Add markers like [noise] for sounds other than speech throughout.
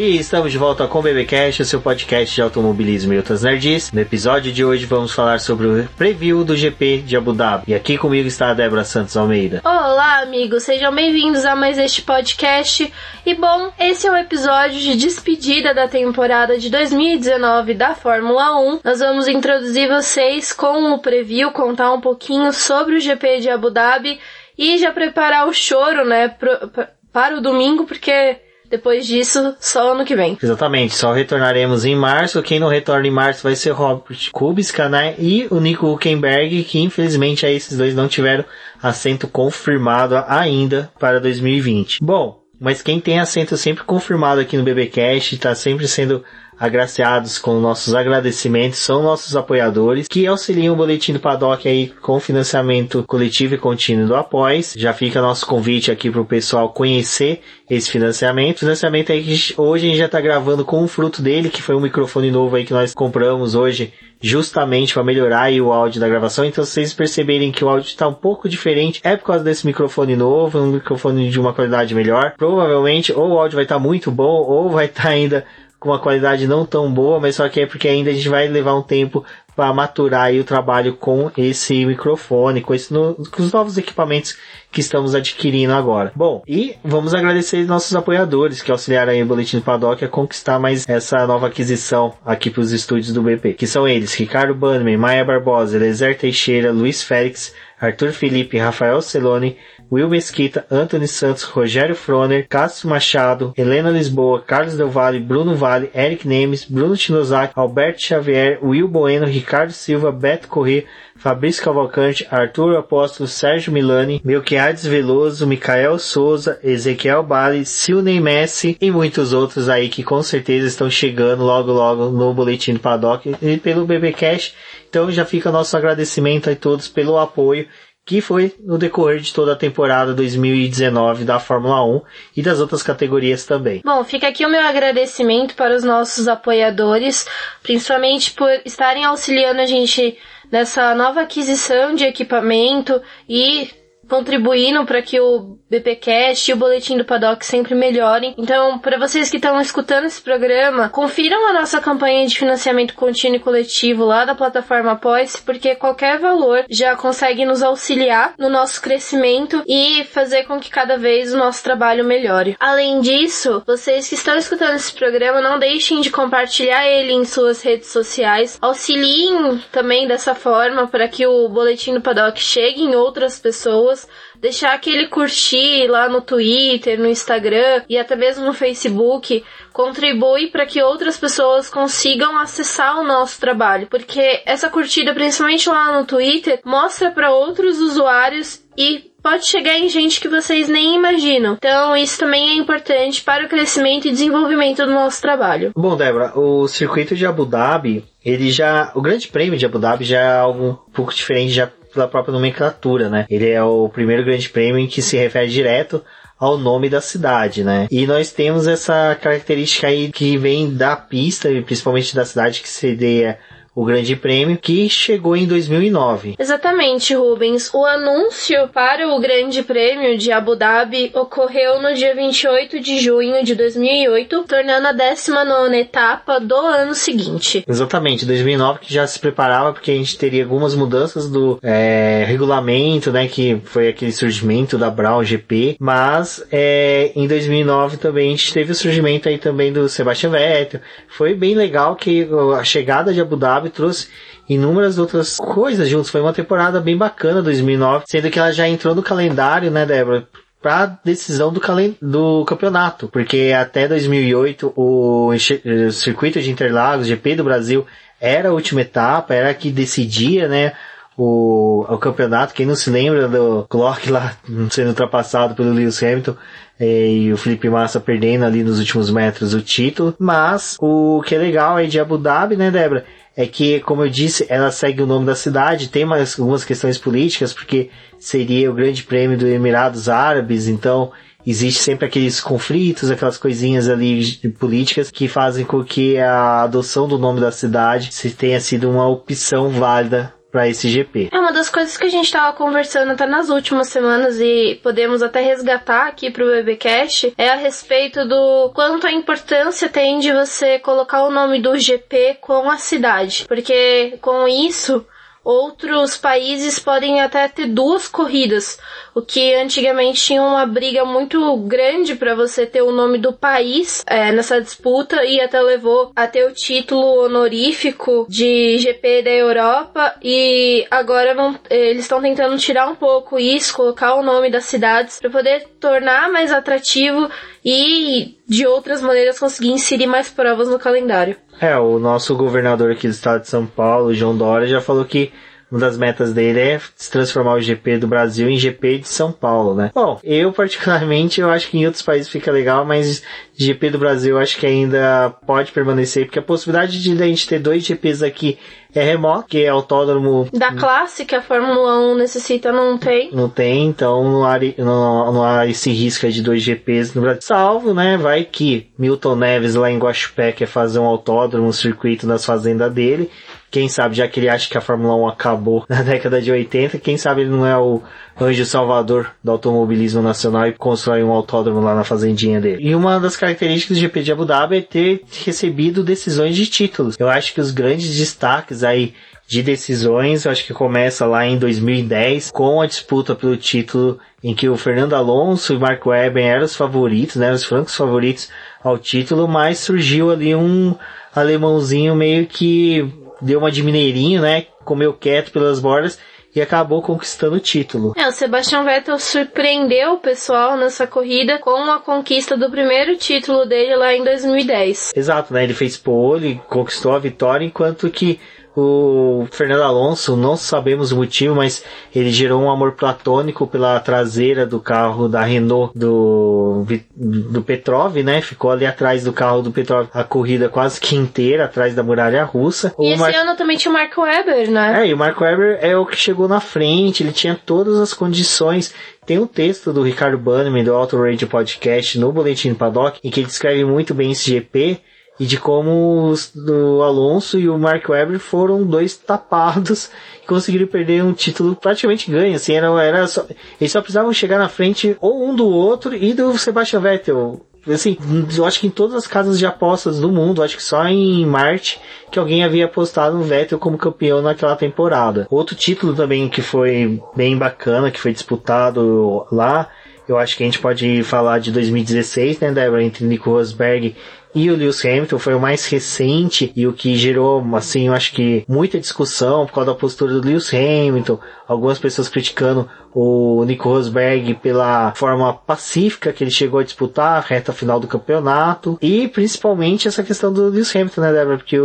E estamos de volta com o BBcast, o seu podcast de automobilismo e outras nerds. No episódio de hoje vamos falar sobre o preview do GP de Abu Dhabi. E aqui comigo está a Débora Santos Almeida. Olá, amigos, sejam bem-vindos a mais este podcast. E bom, esse é um episódio de despedida da temporada de 2019 da Fórmula 1. Nós vamos introduzir vocês com o preview, contar um pouquinho sobre o GP de Abu Dhabi e já preparar o choro, né, pro, para o domingo, porque depois disso, só ano que vem. Exatamente, só retornaremos em março. Quem não retorna em março vai ser Robert Kubica, né? E o Nico Huckenberg, que infelizmente aí esses dois não tiveram assento confirmado ainda para 2020. Bom, mas quem tem assento sempre confirmado aqui no BBcast, está sempre sendo agraciados com nossos agradecimentos são nossos apoiadores que auxiliam o Boletim do Paddock aí com financiamento coletivo e contínuo do Após. Já fica nosso convite aqui para o pessoal conhecer esse financiamento. Financiamento aí que hoje a gente já está gravando com o fruto dele, que foi um microfone novo aí que nós compramos hoje justamente para melhorar o áudio da gravação. Então, se vocês perceberem que o áudio está um pouco diferente, é por causa desse microfone novo, um microfone de uma qualidade melhor. Provavelmente, ou o áudio vai estar tá muito bom, ou vai estar tá ainda com uma qualidade não tão boa, mas só que é porque ainda a gente vai levar um tempo para maturar o trabalho com esse microfone, com, esse no, com os novos equipamentos que estamos adquirindo agora. Bom, e vamos agradecer nossos apoiadores que auxiliaram aí o Boletim do Paddock a conquistar mais essa nova aquisição aqui para os estúdios do BP, que são eles, Ricardo Bannerman, Maia Barbosa, Elezer Teixeira, Luiz Félix, Arthur Felipe, Rafael Celone, Will Mesquita, Anthony Santos, Rogério Froner, Cássio Machado, Helena Lisboa, Carlos Del Valle, Bruno Vale, Eric Nemes, Bruno Tinozaki, Alberto Xavier, Will Bueno, Ricardo Silva, Beto Corrêa, Fabrício Cavalcante, Arthur Apóstolo, Sérgio Milani, Melquiades Veloso, Micael Souza, Ezequiel Bale, Silney Messi e muitos outros aí que com certeza estão chegando logo logo no Boletim do Paddock e pelo BBcast. Então já fica nosso agradecimento a todos pelo apoio que foi no decorrer de toda a temporada 2019 da Fórmula 1 e das outras categorias também. Bom, fica aqui o meu agradecimento para os nossos apoiadores, principalmente por estarem auxiliando a gente nessa nova aquisição de equipamento e contribuindo para que o BPcast e o boletim do Paddock sempre melhorem. Então, para vocês que estão escutando esse programa, confiram a nossa campanha de financiamento contínuo e coletivo lá da plataforma Após, porque qualquer valor já consegue nos auxiliar no nosso crescimento e fazer com que cada vez o nosso trabalho melhore. Além disso, vocês que estão escutando esse programa, não deixem de compartilhar ele em suas redes sociais. Auxiliem também dessa forma para que o boletim do Paddock chegue em outras pessoas deixar aquele curtir lá no Twitter, no Instagram e até mesmo no Facebook contribui para que outras pessoas consigam acessar o nosso trabalho, porque essa curtida, principalmente lá no Twitter, mostra para outros usuários e pode chegar em gente que vocês nem imaginam. Então, isso também é importante para o crescimento e desenvolvimento do nosso trabalho. Bom, Débora, o circuito de Abu Dhabi, ele já, o Grande Prêmio de Abu Dhabi já é algo um pouco diferente já pela própria nomenclatura, né? Ele é o primeiro grande prêmio em que se refere direto ao nome da cidade, né? E nós temos essa característica aí que vem da pista, principalmente da cidade, que seria o Grande Prêmio, que chegou em 2009. Exatamente, Rubens. O anúncio para o Grande Prêmio de Abu Dhabi ocorreu no dia 28 de junho de 2008, tornando a 19 etapa do ano seguinte. Exatamente, 2009 que já se preparava porque a gente teria algumas mudanças do é, regulamento, né, que foi aquele surgimento da Brown GP, mas é, em 2009 também a gente teve o surgimento aí também do Sebastian Vettel. Foi bem legal que a chegada de Abu Dhabi Abu trouxe inúmeras outras coisas juntos. Foi uma temporada bem bacana 2009, sendo que ela já entrou no calendário, né, Débora? para decisão do, do campeonato, porque até 2008 o, o circuito de Interlagos, GP do Brasil, era a última etapa, era a que decidia, né, o, o campeonato. Quem não se lembra do Clock lá sendo ultrapassado pelo Lewis Hamilton eh, e o Felipe Massa perdendo ali nos últimos metros o título. Mas o que é legal aí de Abu Dhabi, né, Débora? É que, como eu disse, ela segue o nome da cidade, tem mais algumas questões políticas, porque seria o grande prêmio dos Emirados Árabes, então existe sempre aqueles conflitos, aquelas coisinhas ali políticas que fazem com que a adoção do nome da cidade tenha sido uma opção válida para esse GP. É uma das coisas que a gente estava conversando até nas últimas semanas e podemos até resgatar aqui pro BBcast é a respeito do quanto a importância tem de você colocar o nome do GP com a cidade, porque com isso Outros países podem até ter duas corridas, o que antigamente tinha uma briga muito grande para você ter o nome do país é, nessa disputa e até levou a ter o título honorífico de GP da Europa e agora eles estão tentando tirar um pouco isso, colocar o nome das cidades para poder tornar mais atrativo e de outras maneiras conseguir inserir mais provas no calendário. É, o nosso governador aqui do estado de São Paulo, João Dória, já falou que uma das metas dele é se transformar o GP do Brasil em GP de São Paulo, né? Bom, eu [laughs] particularmente eu acho que em outros países fica legal, mas GP do Brasil eu acho que ainda pode permanecer, porque a possibilidade de a gente ter dois GPs aqui é remoto, que é autódromo. Da classe que a Fórmula 1 necessita, não tem. Não tem, então não há, não, não há esse risco de dois GPs no Brasil. Salvo, né? Vai que Milton Neves lá em Guaxupé quer fazer um autódromo, um circuito nas fazendas dele quem sabe, já que ele acha que a Fórmula 1 acabou [laughs] na década de 80, quem sabe ele não é o anjo salvador do automobilismo nacional e constrói um autódromo lá na fazendinha dele. E uma das características do GP de Abu Dhabi é ter recebido decisões de títulos. Eu acho que os grandes destaques aí de decisões, acho que começa lá em 2010 com a disputa pelo título em que o Fernando Alonso e o Mark Webber eram os favoritos, né, os francos favoritos ao título, mas surgiu ali um alemãozinho meio que deu uma de mineirinho, né? Comeu quieto pelas bordas e acabou conquistando o título. É, o Sebastian Vettel surpreendeu o pessoal nessa corrida com a conquista do primeiro título dele lá em 2010. Exato, né? Ele fez pole, conquistou a vitória, enquanto que o Fernando Alonso, não sabemos o motivo, mas ele gerou um amor platônico pela traseira do carro da Renault do, do Petrov, né? Ficou ali atrás do carro do Petrov a corrida quase que inteira, atrás da muralha russa. E o esse Mar... ano também tinha o Mark Webber, né? É, e o Mark Webber é o que chegou na frente, ele tinha todas as condições. Tem um texto do Ricardo Bannerman do Auto Radio Podcast no Boletim Paddock, em que ele descreve muito bem esse GP e de como o Alonso e o Mark Webber foram dois tapados e conseguiram perder um título praticamente ganho. Assim, era, era só, eles só precisavam chegar na frente ou um do outro e do Sebastian Vettel. Assim, eu acho que em todas as casas de apostas do mundo, acho que só em Marte que alguém havia apostado no Vettel como campeão naquela temporada. Outro título também que foi bem bacana, que foi disputado lá, eu acho que a gente pode falar de 2016, né, Débora, entre Nico Rosberg e o Lewis Hamilton foi o mais recente e o que gerou, assim, eu acho que muita discussão por causa da postura do Lewis Hamilton, algumas pessoas criticando o Nico Rosberg pela forma pacífica que ele chegou a disputar a reta final do campeonato e principalmente essa questão do Lewis Hamilton, né, Débora? Porque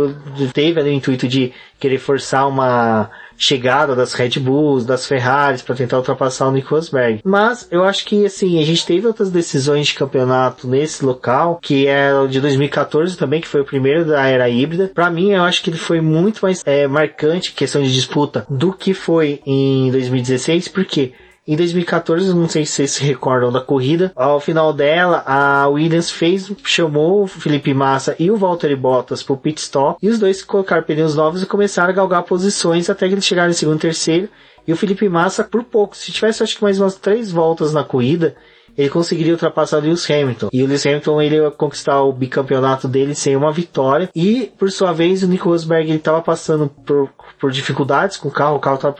teve ali o intuito de querer forçar uma chegada das Red Bulls, das Ferraris para tentar ultrapassar o Nico Rosberg. Mas eu acho que assim, a gente teve outras decisões de campeonato nesse local, que é o de 2014 também, que foi o primeiro da era híbrida. Para mim, eu acho que ele foi muito mais é, marcante questão de disputa do que foi em 2016, porque em 2014, não sei se vocês se recordam da corrida, ao final dela, a Williams fez, chamou o Felipe Massa e o Valtteri Bottas pro pit stop, e os dois colocaram pneus novos e começaram a galgar posições até que eles chegaram em segundo e terceiro, e o Felipe Massa por pouco, se tivesse acho que mais umas três voltas na corrida, ele conseguiria ultrapassar o Lewis Hamilton. E o Lewis Hamilton ele ia conquistar o bicampeonato dele sem uma vitória. E por sua vez o Nico Rosberg ele estava passando por, por dificuldades com o carro, o carro estava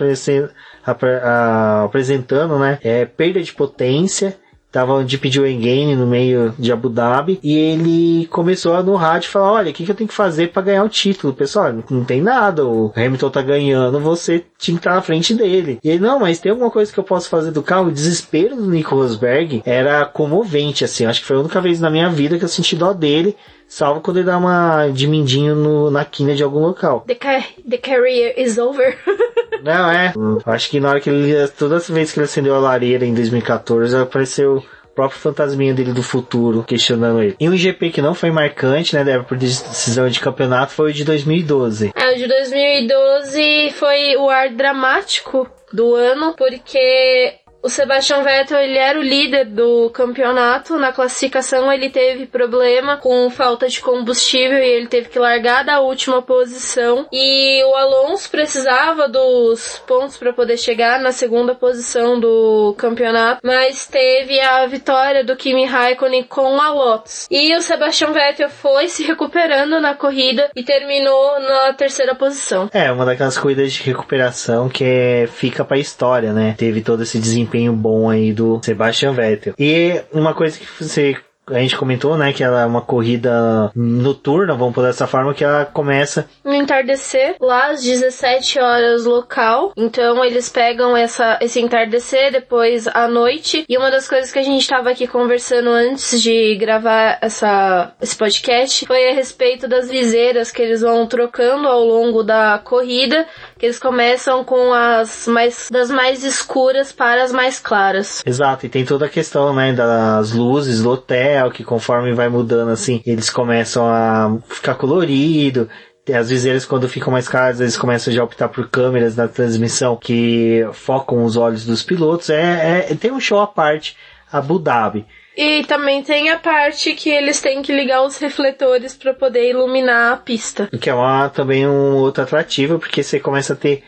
apresentando, né, é, perda de potência tava de pedir o engane no meio de Abu Dhabi e ele começou no rádio falar: Olha, o que, que eu tenho que fazer para ganhar o título? Pessoal, não, não tem nada, o Hamilton tá ganhando, você tinha que estar na frente dele. E ele, não, mas tem alguma coisa que eu posso fazer do carro? O desespero do Nico Rosberg era comovente, assim. Acho que foi a única vez na minha vida que eu senti dó dele salvo quando ele dá uma de mindinho no, na quina de algum local. The, ca the career is over. [laughs] Não, é. Acho que na hora que ele. Toda vez que ele acendeu a lareira em 2014, apareceu o próprio fantasminha dele do futuro questionando ele. E um GP que não foi marcante, né, Débora, por decisão de campeonato, foi o de 2012. É, o de 2012 foi o ar dramático do ano, porque o Sebastian Vettel ele era o líder do campeonato. Na classificação ele teve problema com falta de combustível e ele teve que largar da última posição. E o Alonso precisava dos pontos para poder chegar na segunda posição do campeonato, mas teve a vitória do Kimi Raikkonen com a Lotus. E o Sebastian Vettel foi se recuperando na corrida e terminou na terceira posição. É, uma daquelas corridas de recuperação que é, fica pra história, né? Teve todo esse desempenho desempenho bom aí do Sebastian Vettel. E uma coisa que você a gente comentou, né, que ela é uma corrida noturna, vamos por dessa forma, que ela começa no entardecer, lá às 17 horas local. Então eles pegam essa, esse entardecer depois à noite. E uma das coisas que a gente estava aqui conversando antes de gravar essa, esse podcast foi a respeito das viseiras que eles vão trocando ao longo da corrida, que eles começam com as mais das mais escuras para as mais claras. Exato, e tem toda a questão, né, das luzes do hotel que conforme vai mudando assim, eles começam a ficar colorido. Às vezes eles, quando ficam mais caros, eles começam já a optar por câmeras na transmissão que focam os olhos dos pilotos. É, é tem um show à parte, Abu Dhabi. E também tem a parte que eles têm que ligar os refletores para poder iluminar a pista. Que é uma, também um outro atrativo, porque você começa a ter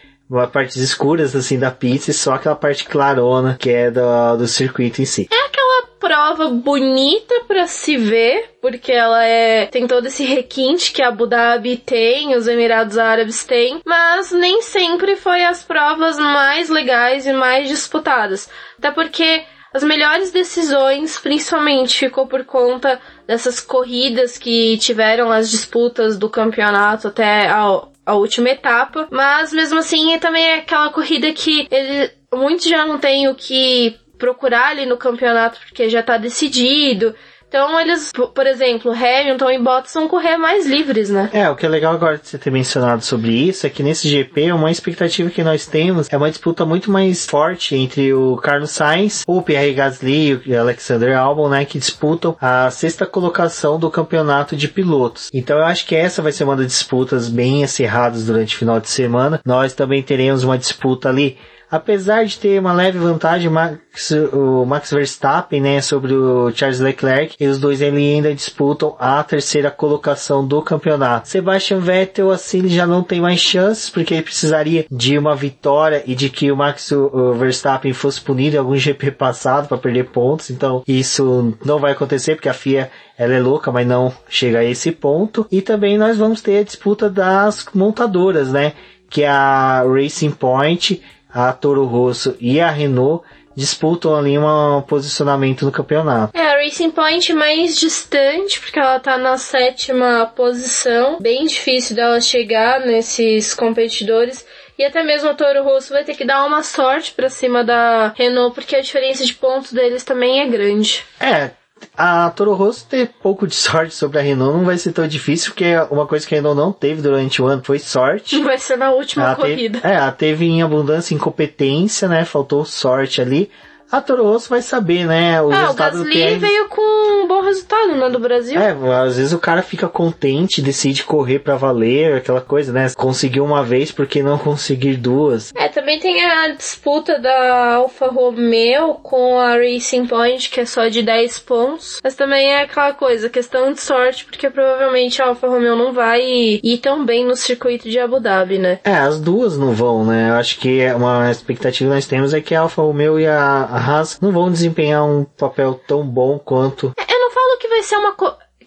partes escuras assim da pista e só aquela parte clarona que é do, do circuito em si. É aquela prova bonita para se ver, porque ela é tem todo esse requinte que a Abu Dhabi tem, os Emirados Árabes têm, mas nem sempre foi as provas mais legais e mais disputadas. Até porque as melhores decisões, principalmente, ficou por conta dessas corridas que tiveram as disputas do campeonato até a, a última etapa. Mas mesmo assim, também é aquela corrida que ele, muitos já não têm o que procurar ali no campeonato porque já tá decidido. Então eles, por exemplo, Hamilton e Bottas vão correr mais livres, né? É, o que é legal agora de você ter mencionado sobre isso é que nesse GP uma expectativa que nós temos é uma disputa muito mais forte entre o Carlos Sainz, o Pierre Gasly e o Alexander Albon, né, que disputam a sexta colocação do campeonato de pilotos. Então eu acho que essa vai ser uma das disputas bem acirradas durante o final de semana. Nós também teremos uma disputa ali apesar de ter uma leve vantagem, Max, o Max Verstappen, né, sobre o Charles Leclerc, e os dois ele ainda disputam a terceira colocação do campeonato. Sebastian Vettel, assim, ele já não tem mais chances, porque ele precisaria de uma vitória e de que o Max o Verstappen fosse punido em algum [laughs] GP passado para perder pontos, então isso não vai acontecer, porque a FIA ela é louca, mas não chega a esse ponto. E também nós vamos ter a disputa das montadoras, né? Que é a Racing Point a Toro Rosso e a Renault disputam ali um posicionamento no campeonato. É, a Racing Point mais distante, porque ela tá na sétima posição. Bem difícil dela chegar nesses competidores. E até mesmo a Toro Rosso vai ter que dar uma sorte para cima da Renault, porque a diferença de pontos deles também é grande. É, a Toro Rosso ter pouco de [laughs] sorte sobre a Renault não vai ser tão difícil, porque uma coisa que a Renault não teve durante o ano foi sorte. [laughs] Vai ser na última ela corrida. Teve, é, ela teve em abundância incompetência, né? Faltou sorte ali a Toro Rosso vai saber, né? O ah, o Gasly veio com um bom resultado, né, do Brasil. É, às vezes o cara fica contente, decide correr para valer, aquela coisa, né? Conseguiu uma vez, porque não conseguir duas? É, também tem a disputa da Alfa Romeo com a Racing Point, que é só de 10 pontos. Mas também é aquela coisa, questão de sorte, porque provavelmente a Alfa Romeo não vai ir tão bem no circuito de Abu Dhabi, né? É, as duas não vão, né? Eu acho que é uma expectativa que nós temos é que a Alfa Romeo e a Haas não vão desempenhar um papel tão bom quanto. Falo que vai ser uma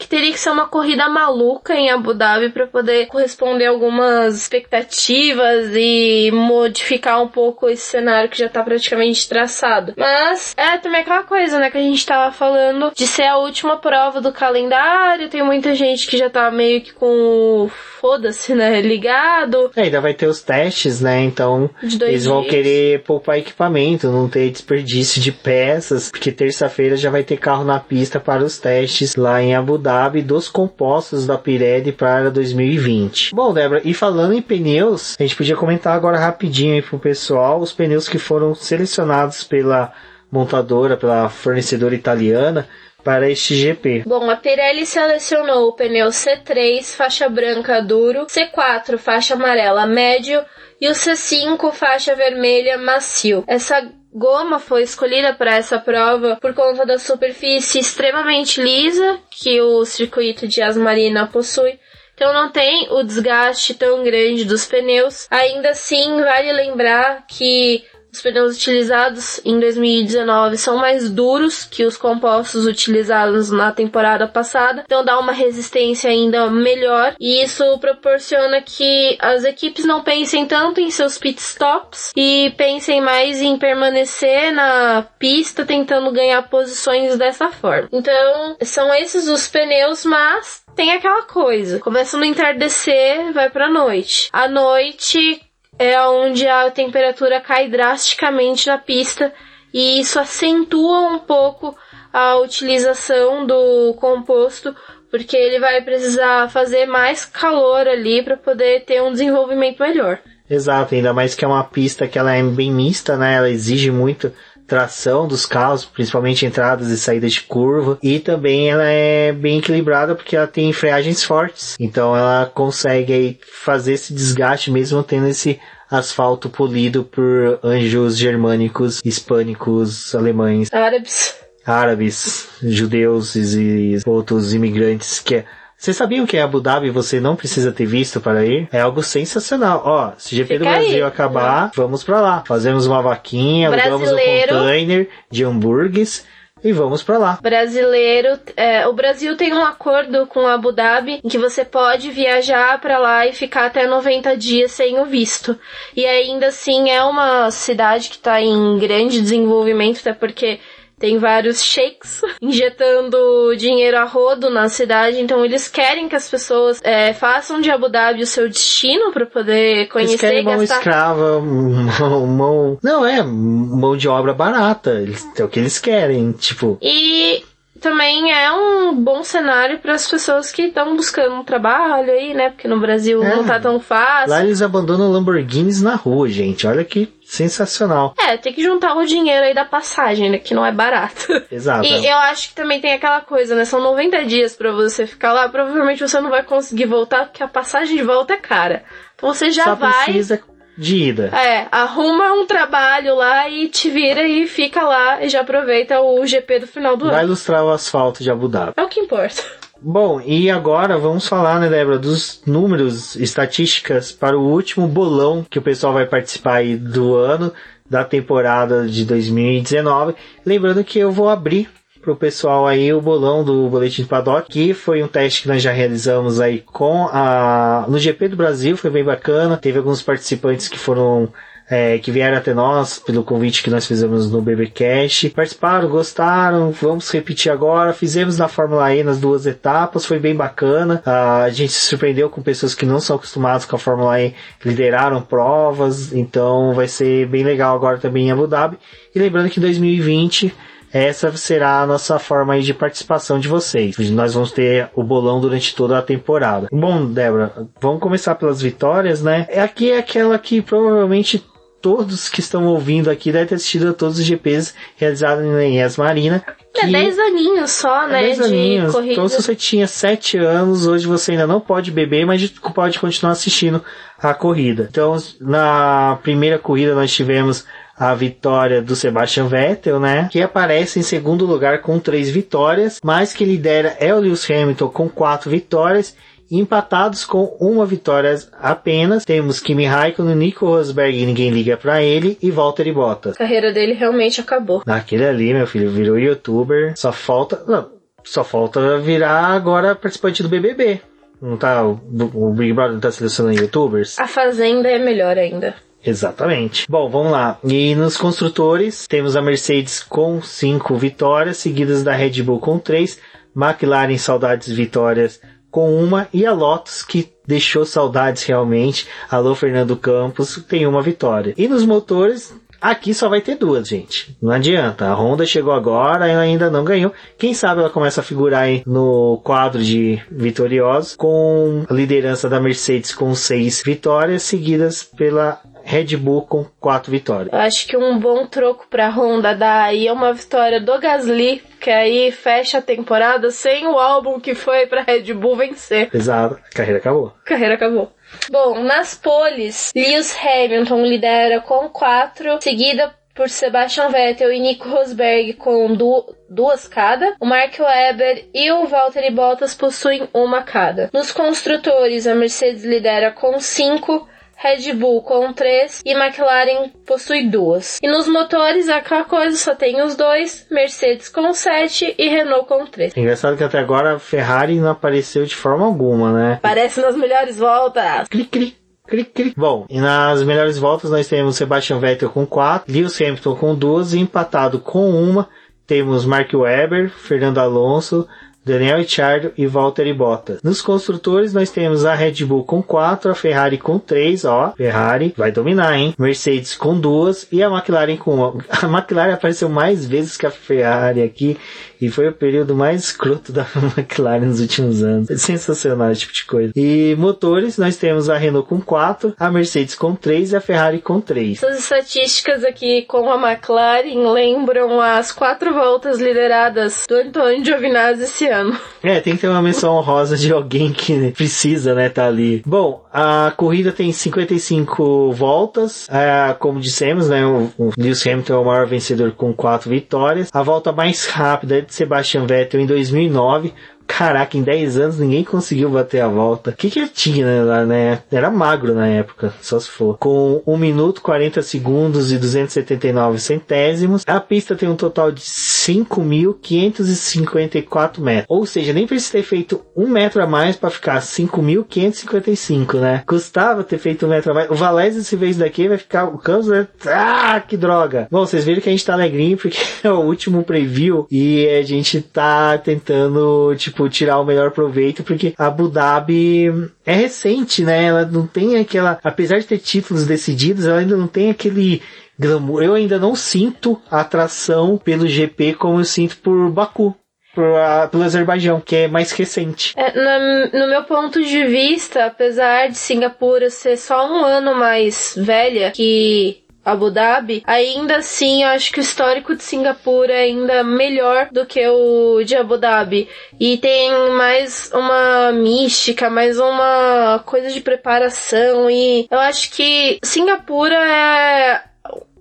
que teria que ser uma corrida maluca em Abu Dhabi para poder corresponder algumas expectativas e modificar um pouco esse cenário que já tá praticamente traçado. Mas é também aquela coisa, né, que a gente tava falando de ser a última prova do calendário. Tem muita gente que já tá meio que com o foda-se, né, ligado. É, ainda vai ter os testes, né? Então eles vão dias. querer poupar equipamento, não ter desperdício de peças, porque terça-feira já vai ter carro na pista para os testes lá em Abu Dhabi dos compostos da Pirelli para 2020. Bom, Débora, e falando em pneus, a gente podia comentar agora rapidinho aí pro pessoal os pneus que foram selecionados pela montadora, pela fornecedora italiana para este GP. Bom, a Pirelli selecionou o pneu C3 faixa branca duro, C4 faixa amarela médio e o C5 faixa vermelha macio. Essa goma foi escolhida para essa prova por conta da superfície extremamente lisa que o circuito de Asmarina possui. Então não tem o desgaste tão grande dos pneus. Ainda assim, vale lembrar que os pneus utilizados em 2019 são mais duros que os compostos utilizados na temporada passada, então dá uma resistência ainda melhor e isso proporciona que as equipes não pensem tanto em seus pit stops e pensem mais em permanecer na pista tentando ganhar posições dessa forma. Então, são esses os pneus, mas tem aquela coisa. Começa no entardecer, vai pra noite. À noite é onde a temperatura cai drasticamente na pista e isso acentua um pouco a utilização do composto, porque ele vai precisar fazer mais calor ali para poder ter um desenvolvimento melhor. Exato, ainda mais que é uma pista que ela é bem mista, né? Ela exige muito tração dos carros, principalmente entradas e saídas de curva, e também ela é bem equilibrada porque ela tem freagens fortes, então ela consegue aí fazer esse desgaste mesmo tendo esse asfalto polido por anjos germânicos, hispânicos, alemães, árabes, árabes, judeus e outros imigrantes que é vocês sabiam que é Abu Dhabi você não precisa ter visto para ir? É algo sensacional. Ó, se GP Fica do Brasil aí. acabar, vamos para lá. Fazemos uma vaquinha, alugamos um container de hambúrgueres e vamos para lá. Brasileiro, é, o Brasil tem um acordo com Abu Dhabi em que você pode viajar para lá e ficar até 90 dias sem o visto. E ainda assim é uma cidade que está em grande desenvolvimento, até porque tem vários sheiks [laughs] injetando dinheiro a rodo na cidade, então eles querem que as pessoas é, façam de Abu Dhabi o seu destino para poder conhecer eles querem mão gastar... escrava, [laughs] mão, mão... Não, é, mão de obra barata. Eles, é o que eles querem, tipo... E também é um bom cenário para as pessoas que estão buscando um trabalho aí, né? Porque no Brasil é. não tá tão fácil. Lá eles abandonam Lamborghinis na rua, gente. Olha que sensacional. É, tem que juntar o dinheiro aí da passagem, né? Que não é barato. Exato. [laughs] E eu acho que também tem aquela coisa, né? São 90 dias para você ficar lá. Provavelmente você não vai conseguir voltar porque a passagem de volta é cara. Então você já Só vai. Precisa de ida. É, arruma um trabalho lá e te vira e fica lá e já aproveita o GP do final do Vai ano. Vai ilustrar o asfalto de Abu Dhabi. É o que importa. Bom, e agora vamos falar, né, Débora, dos números, estatísticas para o último bolão que o pessoal vai participar aí do ano, da temporada de 2019. Lembrando que eu vou abrir pro pessoal aí o bolão do Boletim de Paddock, que foi um teste que nós já realizamos aí com a no GP do Brasil, foi bem bacana. Teve alguns participantes que foram é, que vieram até nós pelo convite que nós fizemos no BBcast. Participaram, gostaram, vamos repetir agora. Fizemos na Fórmula E nas duas etapas, foi bem bacana. a gente se surpreendeu com pessoas que não são acostumadas com a Fórmula E, lideraram provas, então vai ser bem legal agora também em Abu Dhabi. E lembrando que em 2020 essa será a nossa forma de participação de vocês. Nós vamos ter o bolão durante toda a temporada. Bom, Débora, vamos começar pelas vitórias, né? Aqui é aquela que provavelmente todos que estão ouvindo aqui devem ter assistido a todos os GPs realizados em Yas Marina. É 10 aninhos só, né? 10 aninhos. Corrida. Então, se você tinha 7 anos, hoje você ainda não pode beber, mas pode continuar assistindo a corrida. Então, na primeira corrida nós tivemos a vitória do Sebastian Vettel, né? Que aparece em segundo lugar com três vitórias, mas que lidera é o Lewis Hamilton com quatro vitórias empatados com uma vitória apenas. Temos Kimi Raikkonen, Nico Rosberg, ninguém liga para ele, e Valtteri Bottas. A carreira dele realmente acabou. Naquele ali, meu filho, virou youtuber. Só falta, não, só falta virar agora participante do BBB. Não tá, o, Big Brother não tá selecionando youtubers? A Fazenda é melhor ainda. Exatamente. Bom, vamos lá. E nos construtores, temos a Mercedes com 5 vitórias, seguidas da Red Bull com 3, McLaren saudades vitórias com uma e a Lotus que deixou saudades realmente. Alô Fernando Campos tem uma vitória. E nos motores Aqui só vai ter duas, gente. Não adianta. A Honda chegou agora, ela ainda não ganhou. Quem sabe ela começa a figurar aí no quadro de vitoriosos, com a liderança da Mercedes com seis vitórias, seguidas pela Red Bull com quatro vitórias. Eu acho que um bom troco pra Honda dar aí é uma vitória do Gasly, que aí fecha a temporada sem o álbum que foi pra Red Bull vencer. Exato, carreira acabou. Carreira acabou. Bom, nas poles, Lewis Hamilton lidera com quatro, seguida por Sebastian Vettel e Nico Rosberg com du duas cada. O Mark Webber e o Valtteri Bottas possuem uma cada. Nos construtores, a Mercedes lidera com cinco. Red Bull com 3 e McLaren possui duas. E nos motores, aquela coisa só tem os dois, Mercedes com 7 e Renault com 3. Engraçado que até agora a Ferrari não apareceu de forma alguma, né? Parece nas melhores voltas. Cri, cri. Cri, cri. Bom, e nas melhores voltas nós temos Sebastian Vettel com 4, Lewis Hamilton com 2 e empatado com uma temos Mark Webber, Fernando Alonso, Daniel Ricciardo e Valtteri Bottas. Nos construtores nós temos a Red Bull com 4, a Ferrari com 3, ó, Ferrari vai dominar, hein? Mercedes com 2 e a McLaren com 1. [laughs] A McLaren apareceu mais vezes que a Ferrari aqui e foi o período mais escroto da [laughs] McLaren nos últimos anos. É sensacional esse tipo de coisa. E motores, nós temos a Renault com 4, a Mercedes com 3 e a Ferrari com 3. Essas estatísticas aqui com a McLaren lembram as quatro voltas lideradas do Antônio Giovinazzi esse ano. É, tem que ter uma menção honrosa de alguém que precisa, né, tá ali. Bom, a corrida tem 55 voltas, é, como dissemos, né, o, Lewis Hamilton é o maior vencedor com 4 vitórias. A volta mais rápida é Sebastian Vettel em 2009, Caraca, em 10 anos ninguém conseguiu bater a volta. O que, que ele tinha lá, né? Era magro na época, só se for. Com 1 minuto, 40 segundos e 279 centésimos. A pista tem um total de 5.554 metros. Ou seja, nem precisa ter feito um metro a mais para ficar 5.555, né? Custava ter feito um metro a mais. O Valézio, se vez daqui, vai ficar o Campos, né? Ah, que droga! Bom, vocês viram que a gente tá alegrinho porque [laughs] é o último preview e a gente tá tentando, tipo, tirar o melhor proveito porque Abu Dhabi é recente, né? Ela não tem aquela, apesar de ter títulos decididos, ela ainda não tem aquele glamour. Eu ainda não sinto a atração pelo GP como eu sinto por Baku. Uh, pelo Azerbaijão, que é mais recente. É, no, no meu ponto de vista, apesar de Singapura ser só um ano mais velha que Abu Dhabi, ainda assim eu acho que o histórico de Singapura é ainda melhor do que o de Abu Dhabi. E tem mais uma mística, mais uma coisa de preparação. E eu acho que Singapura é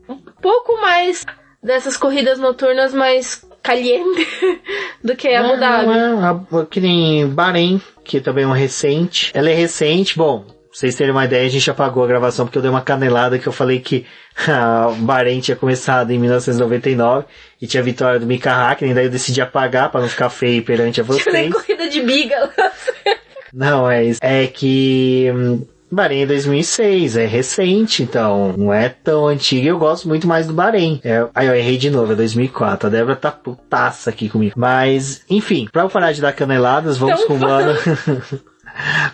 um pouco mais dessas corridas noturnas mais caliente [laughs] do que Abu Dhabi. Não, não, que nem Bahrein, que também é um recente. Ela é recente, bom, vocês terem uma ideia, a gente apagou a gravação porque eu dei uma canelada que eu falei que [laughs] a Bahrein tinha começado em 1999 e tinha a vitória do Mika Hakkinen, daí eu decidi apagar para não ficar feio perante a vocês. Nem corrida de biga. [laughs] não, é isso. É que hum, Bahrein é 2006, é recente, então não é tão antigo. Eu gosto muito mais do Bahrein. É, aí eu errei de novo, é 2004. A Débora tá putaça aqui comigo. Mas, enfim, pra eu parar de dar caneladas, vamos Então com o ano. [laughs]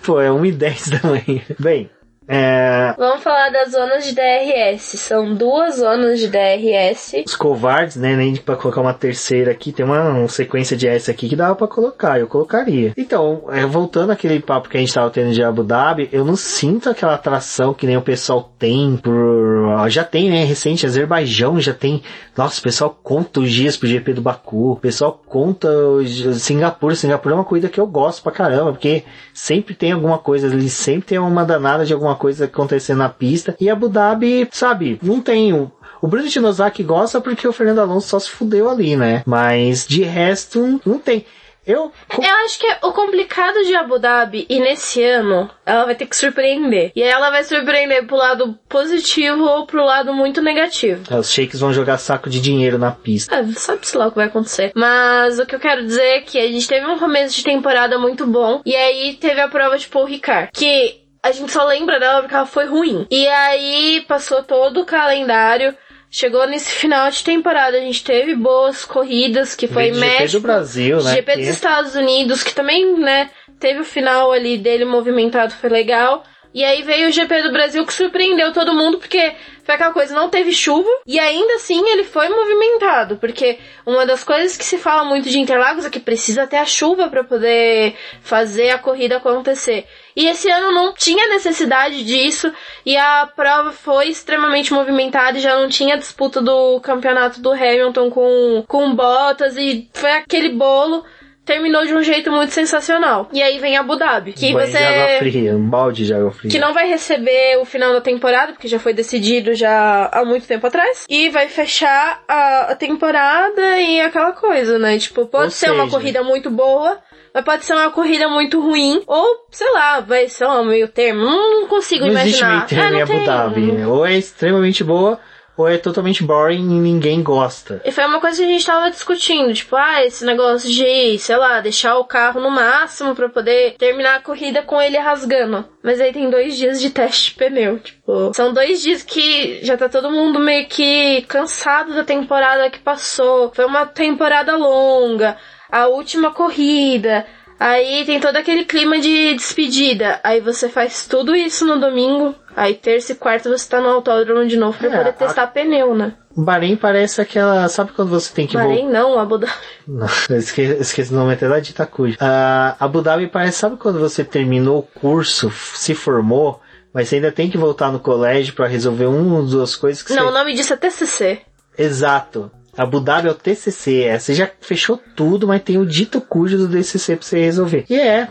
Pô, é 1h10 da manhã. Bem, é, Vamos falar das zonas de DRS. São duas zonas de DRS. os covardes, né? Nem pra colocar uma terceira aqui, tem uma, uma sequência de S aqui que dava pra colocar, eu colocaria. Então, é, voltando àquele papo que a gente tava tendo de Abu Dhabi, eu não sinto aquela atração que nem o pessoal tem por. Já tem, né? Recente, Azerbaijão já tem. Nossa, o pessoal conta os dias pro GP do Baku, o pessoal conta os- Singapura. Singapura é uma corrida que eu gosto pra caramba, porque sempre tem alguma coisa ali, sempre tem uma danada de alguma coisa acontecendo na pista. E Abu Dhabi, sabe, não tem. O, o Bruno Chinosaki gosta porque o Fernando Alonso só se fudeu ali, né? Mas de resto, não tem. Eu. Eu acho que o complicado de Abu Dhabi, e nesse ano, ela vai ter que surpreender. E aí ela vai surpreender pro lado positivo ou pro lado muito negativo. Os shakes vão jogar saco de dinheiro na pista. Ah, sabe-se lá o que vai acontecer. Mas o que eu quero dizer é que a gente teve um começo de temporada muito bom. E aí teve a prova de Paul Ricard. Que a gente só lembra dela porque ela foi ruim. E aí passou todo o calendário. Chegou nesse final de temporada, a gente teve boas corridas, que foi GP México, do Brasil, né? GP dos Estados Unidos, que também, né, teve o final ali dele movimentado, foi legal. E aí veio o GP do Brasil que surpreendeu todo mundo, porque foi aquela coisa, não teve chuva, e ainda assim ele foi movimentado, porque uma das coisas que se fala muito de Interlagos é que precisa ter a chuva para poder fazer a corrida acontecer. E esse ano não tinha necessidade disso, e a prova foi extremamente movimentada e já não tinha disputa do campeonato do Hamilton com, com Bottas, e foi aquele bolo terminou de um jeito muito sensacional. E aí vem Abu Dhabi, que Banho você de água fria, um balde de água fria. que não vai receber o final da temporada, porque já foi decidido já há muito tempo atrás. E vai fechar a, temporada e aquela coisa, né? Tipo, pode Ou ser uma seja- corrida muito boa, mas pode ser uma corrida muito ruim. Ou, sei lá, vai ser um meio termo. Não, consigo Não existe imaginar. meio termo É, em Abu. Dhabi. Ou é extremamente boa, ou é totalmente boring e ninguém gosta. E foi uma coisa que a gente tava discutindo, tipo, ah, esse negócio de, sei lá, deixar o carro no máximo pra poder terminar a corrida com ele rasgando. Mas aí tem dois dias de teste de pneu, tipo, são dois dias que já tá todo mundo meio que cansado da temporada que passou. Foi uma temporada longa, a última corrida. Aí tem todo aquele clima de despedida. Aí você faz tudo isso no domingo. Aí terça e quarta você tá no autódromo de novo pra É, poder a- testar pneu, né? Bahrein parece aquela. Sabe quando você tem que voltar? Bahrein não, Abu Dhabi. [laughs] Não, esqueci, esqueci o nome até da Dita Cuja. Ah, Abu Dhabi parece, sabe quando você terminou o curso, se formou, mas você ainda tem que voltar no colégio pra resolver uma ou duas coisas que Não, o você... nome disso é TCC. Exato. Abu Dhabi é o TCC, é, você já fechou tudo, mas tem o dito cujo do DCC pra você resolver. E é,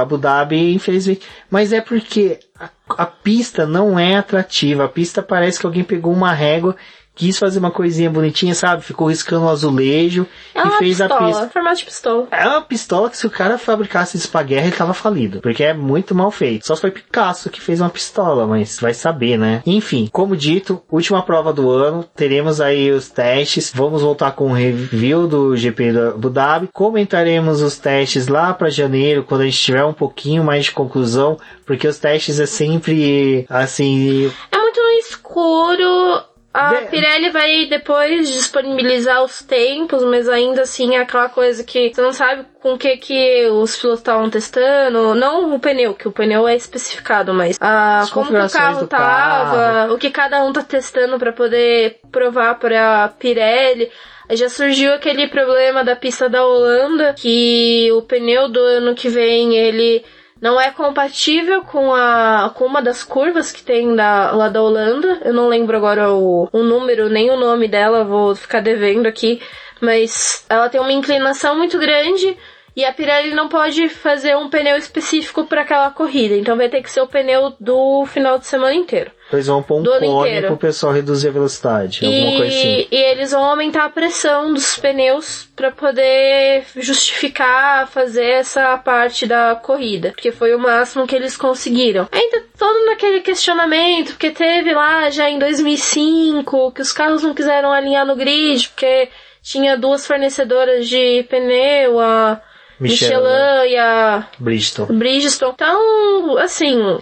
Abu Dhabi, infelizmente. Mas é porque a, a pista não é atrativa. A pista parece que alguém pegou uma régua, quis fazer uma coisinha bonitinha, sabe? Ficou riscando o azulejo É e fez pistola, a pista. formato de pistola. É uma pistola que se o cara fabricasse isso pra guerra, ele tava falido. Porque é muito mal feito. Só foi Picasso que fez uma pistola, mas vai saber, né? Enfim, como dito, última prova do ano. Teremos aí os testes. Vamos voltar com um review do GP da Abu Dhabi. Comentaremos os testes lá pra janeiro, quando a gente tiver um pouquinho mais de conclusão. Porque os testes é sempre, assim, É muito escuro. A Pirelli vai depois disponibilizar os tempos, mas ainda assim é aquela coisa que você não sabe com o que que os pilotos estavam testando. Não o pneu, que o pneu é especificado, mas As como que o carro tava, o que cada um tá testando pra poder provar pra Pirelli. Aí Já surgiu aquele problema da pista da Holanda, que o pneu do ano que vem ele não é compatível com a com uma das curvas que tem da, lá da Holanda. Eu não lembro agora o, o número nem o nome dela, vou ficar devendo aqui, mas ela tem uma inclinação muito grande e a Pirelli não pode fazer um pneu específico para aquela corrida, então vai ter que ser o pneu do final de semana inteiro. Eles vão pôr um cone pro pessoal reduzir a velocidade. Alguma coisa assim. E, e eles vão aumentar a pressão dos pneus para poder justificar fazer essa parte da corrida, porque foi o máximo que eles conseguiram. Ainda todo naquele questionamento, porque teve lá já em 2005 que os carros não quiseram alinhar no grid, porque tinha duas fornecedoras de pneu, a Michelin. Michelin e a Bridgestone. Bridgestone. Então, assim,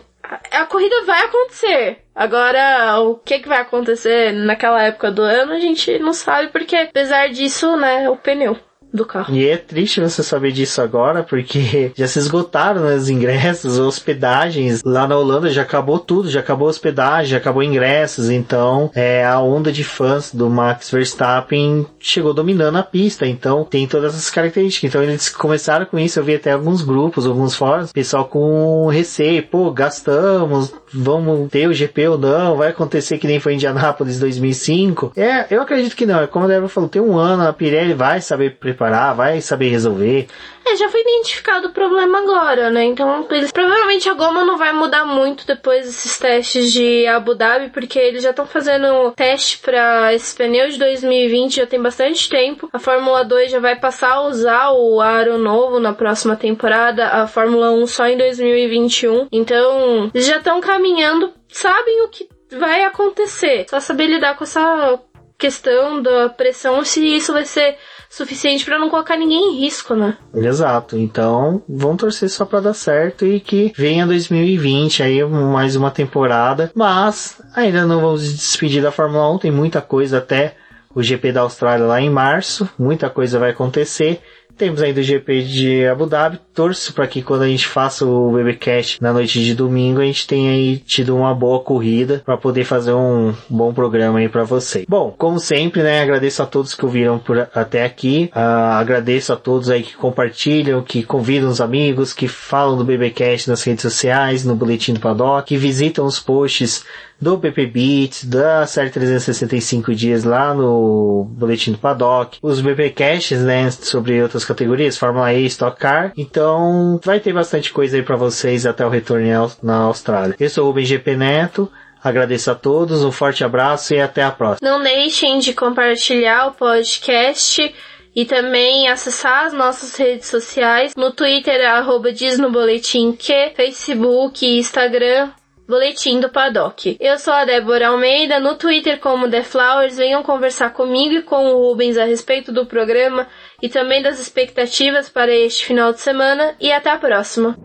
a corrida vai acontecer. Agora, o que, que vai acontecer naquela época do ano, a gente não sabe, porque apesar disso, né, o pneu do carro. E é triste você saber disso agora, porque [laughs] já se esgotaram né, os ingressos, hospedagens. Lá na Holanda já acabou tudo, já acabou hospedagem, já acabou ingressos. Então, é, a onda de fãs do Max Verstappen chegou dominando a pista. Então, tem todas essas características. Então, eles começaram com isso. Eu vi até alguns grupos, alguns fóruns, pessoal com receio. Pô, gastamos, vamos ter o GP ou não? Vai acontecer que nem foi em Indianápolis 2005? É, eu acredito que não. É como a Débora falou, tem um ano, a Pirelli vai saber preparar, vai saber resolver. É, já foi identificado o problema agora, né? Então, eles, provavelmente a goma não vai mudar muito depois desses testes de Abu Dhabi, porque eles já estão fazendo teste para esse pneu de 2020, já tem bastante tempo. A Fórmula 2 já vai passar a usar o aro novo na próxima temporada, a Fórmula 1 só em 2021. Então, eles já estão caminhando, sabem o que vai acontecer. Só saber lidar com essa questão da pressão, se isso vai ser suficiente para não colocar ninguém em risco, né? Exato. Então, vão torcer só pra dar certo e que venha 2020 aí mais uma temporada. Mas ainda não vamos despedir da Fórmula 1, tem muita coisa até o GP da Austrália lá em março, muita coisa vai acontecer. Temos ainda o GP de Abu Dhabi. Torço para que quando a gente faça o BBcast na noite de domingo, a gente tenha aí tido uma boa corrida para poder fazer um bom programa aí para vocês. Bom, como sempre, né, agradeço a todos que ouviram por até aqui. Ah, agradeço a todos aí que compartilham, que convidam os amigos, que falam do BBcast nas redes sociais, no boletim do Paddock, que visitam os posts do BP Beats, da série 365 dias lá no Boletim do Paddock, os BP Caches, né, sobre outras categorias, Fórmula E, Stock Car. Então, vai ter bastante coisa aí para vocês até o retorno na Austrália. Eu sou o Rubem GP Neto. Agradeço a todos, um forte abraço e até a próxima. Não deixem de compartilhar o podcast e também acessar as nossas redes sociais. No Twitter, arroba diz no boletim que, Facebook Instagram, Boletim do Paddock. Eu sou a Débora Almeida, no Twitter como The Flowers. Venham conversar comigo e com o Rubens a respeito do programa e também das expectativas para este final de semana. E até a próxima!